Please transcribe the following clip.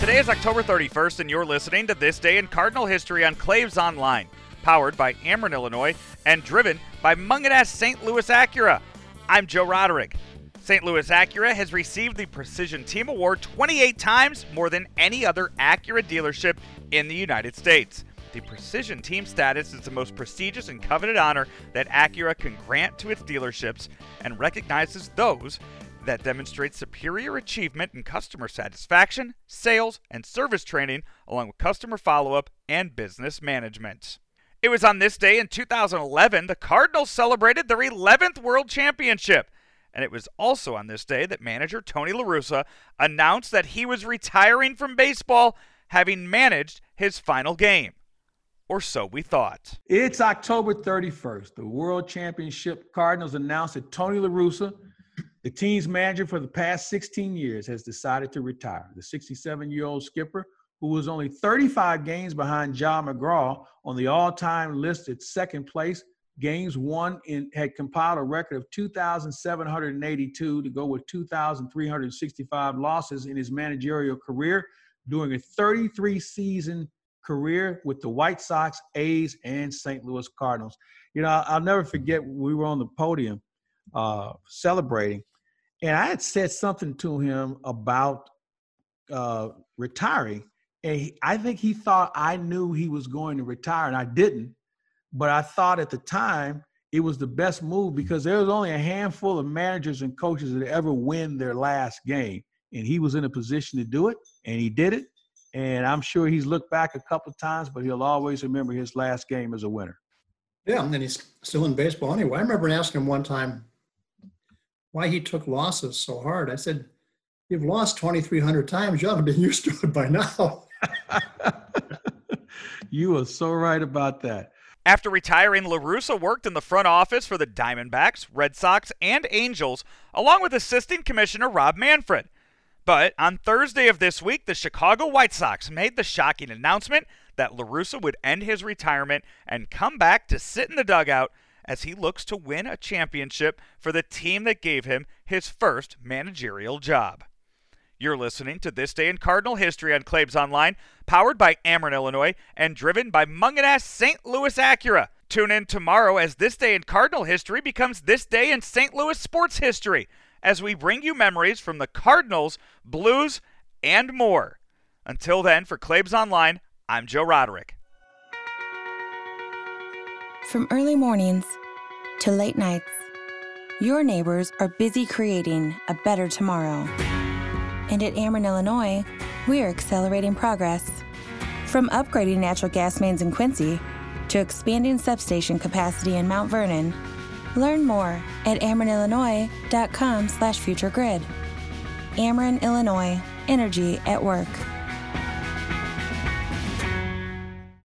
Today is October 31st, and you're listening to This Day in Cardinal History on Claves Online, powered by Ameren, Illinois, and driven by Mungenast St. Louis Acura. I'm Joe Roderick. St. Louis Acura has received the Precision Team Award 28 times, more than any other Acura dealership in the United States. The Precision Team status is the most prestigious and coveted honor that Acura can grant to its dealerships and recognizes those that demonstrates superior achievement in customer satisfaction, sales, and service training, along with customer follow up and business management. It was on this day in 2011 the Cardinals celebrated their 11th World Championship. And it was also on this day that manager Tony La Russa announced that he was retiring from baseball, having managed his final game. Or so we thought. It's October 31st. The World Championship Cardinals announced that Tony La Russa the team's manager for the past 16 years has decided to retire. The 67 year old skipper, who was only 35 games behind John McGraw on the all time list at second place, games won in had compiled a record of 2,782 to go with 2,365 losses in his managerial career during a 33 season career with the White Sox, A's, and St. Louis Cardinals. You know, I'll never forget we were on the podium uh, celebrating, and I had said something to him about uh, retiring, and he, I think he thought I knew he was going to retire, and I didn't. But I thought at the time it was the best move because there was only a handful of managers and coaches that ever win their last game, and he was in a position to do it, and he did it. And I'm sure he's looked back a couple of times, but he'll always remember his last game as a winner. Yeah, and he's still in baseball anyway. I remember asking him one time, why he took losses so hard. I said, You've lost 2,300 times. You ought to be used to it by now. you are so right about that. After retiring, La Russa worked in the front office for the Diamondbacks, Red Sox, and Angels, along with assistant commissioner Rob Manfred. But on Thursday of this week, the Chicago White Sox made the shocking announcement that La Russa would end his retirement and come back to sit in the dugout as he looks to win a championship for the team that gave him his first managerial job. You're listening to This Day in Cardinal History on Claves Online, powered by Ameren, Illinois, and driven by Mungenast St. Louis Acura. Tune in tomorrow as This Day in Cardinal History becomes This Day in St. Louis Sports History, as we bring you memories from the Cardinals, Blues, and more. Until then, for Claves Online, I'm Joe Roderick. From early mornings to late nights, your neighbors are busy creating a better tomorrow. And at Ameren, Illinois, we are accelerating progress. From upgrading natural gas mains in Quincy to expanding substation capacity in Mount Vernon, learn more at amerenillinois.com slash futuregrid. Ameren, Illinois, energy at work.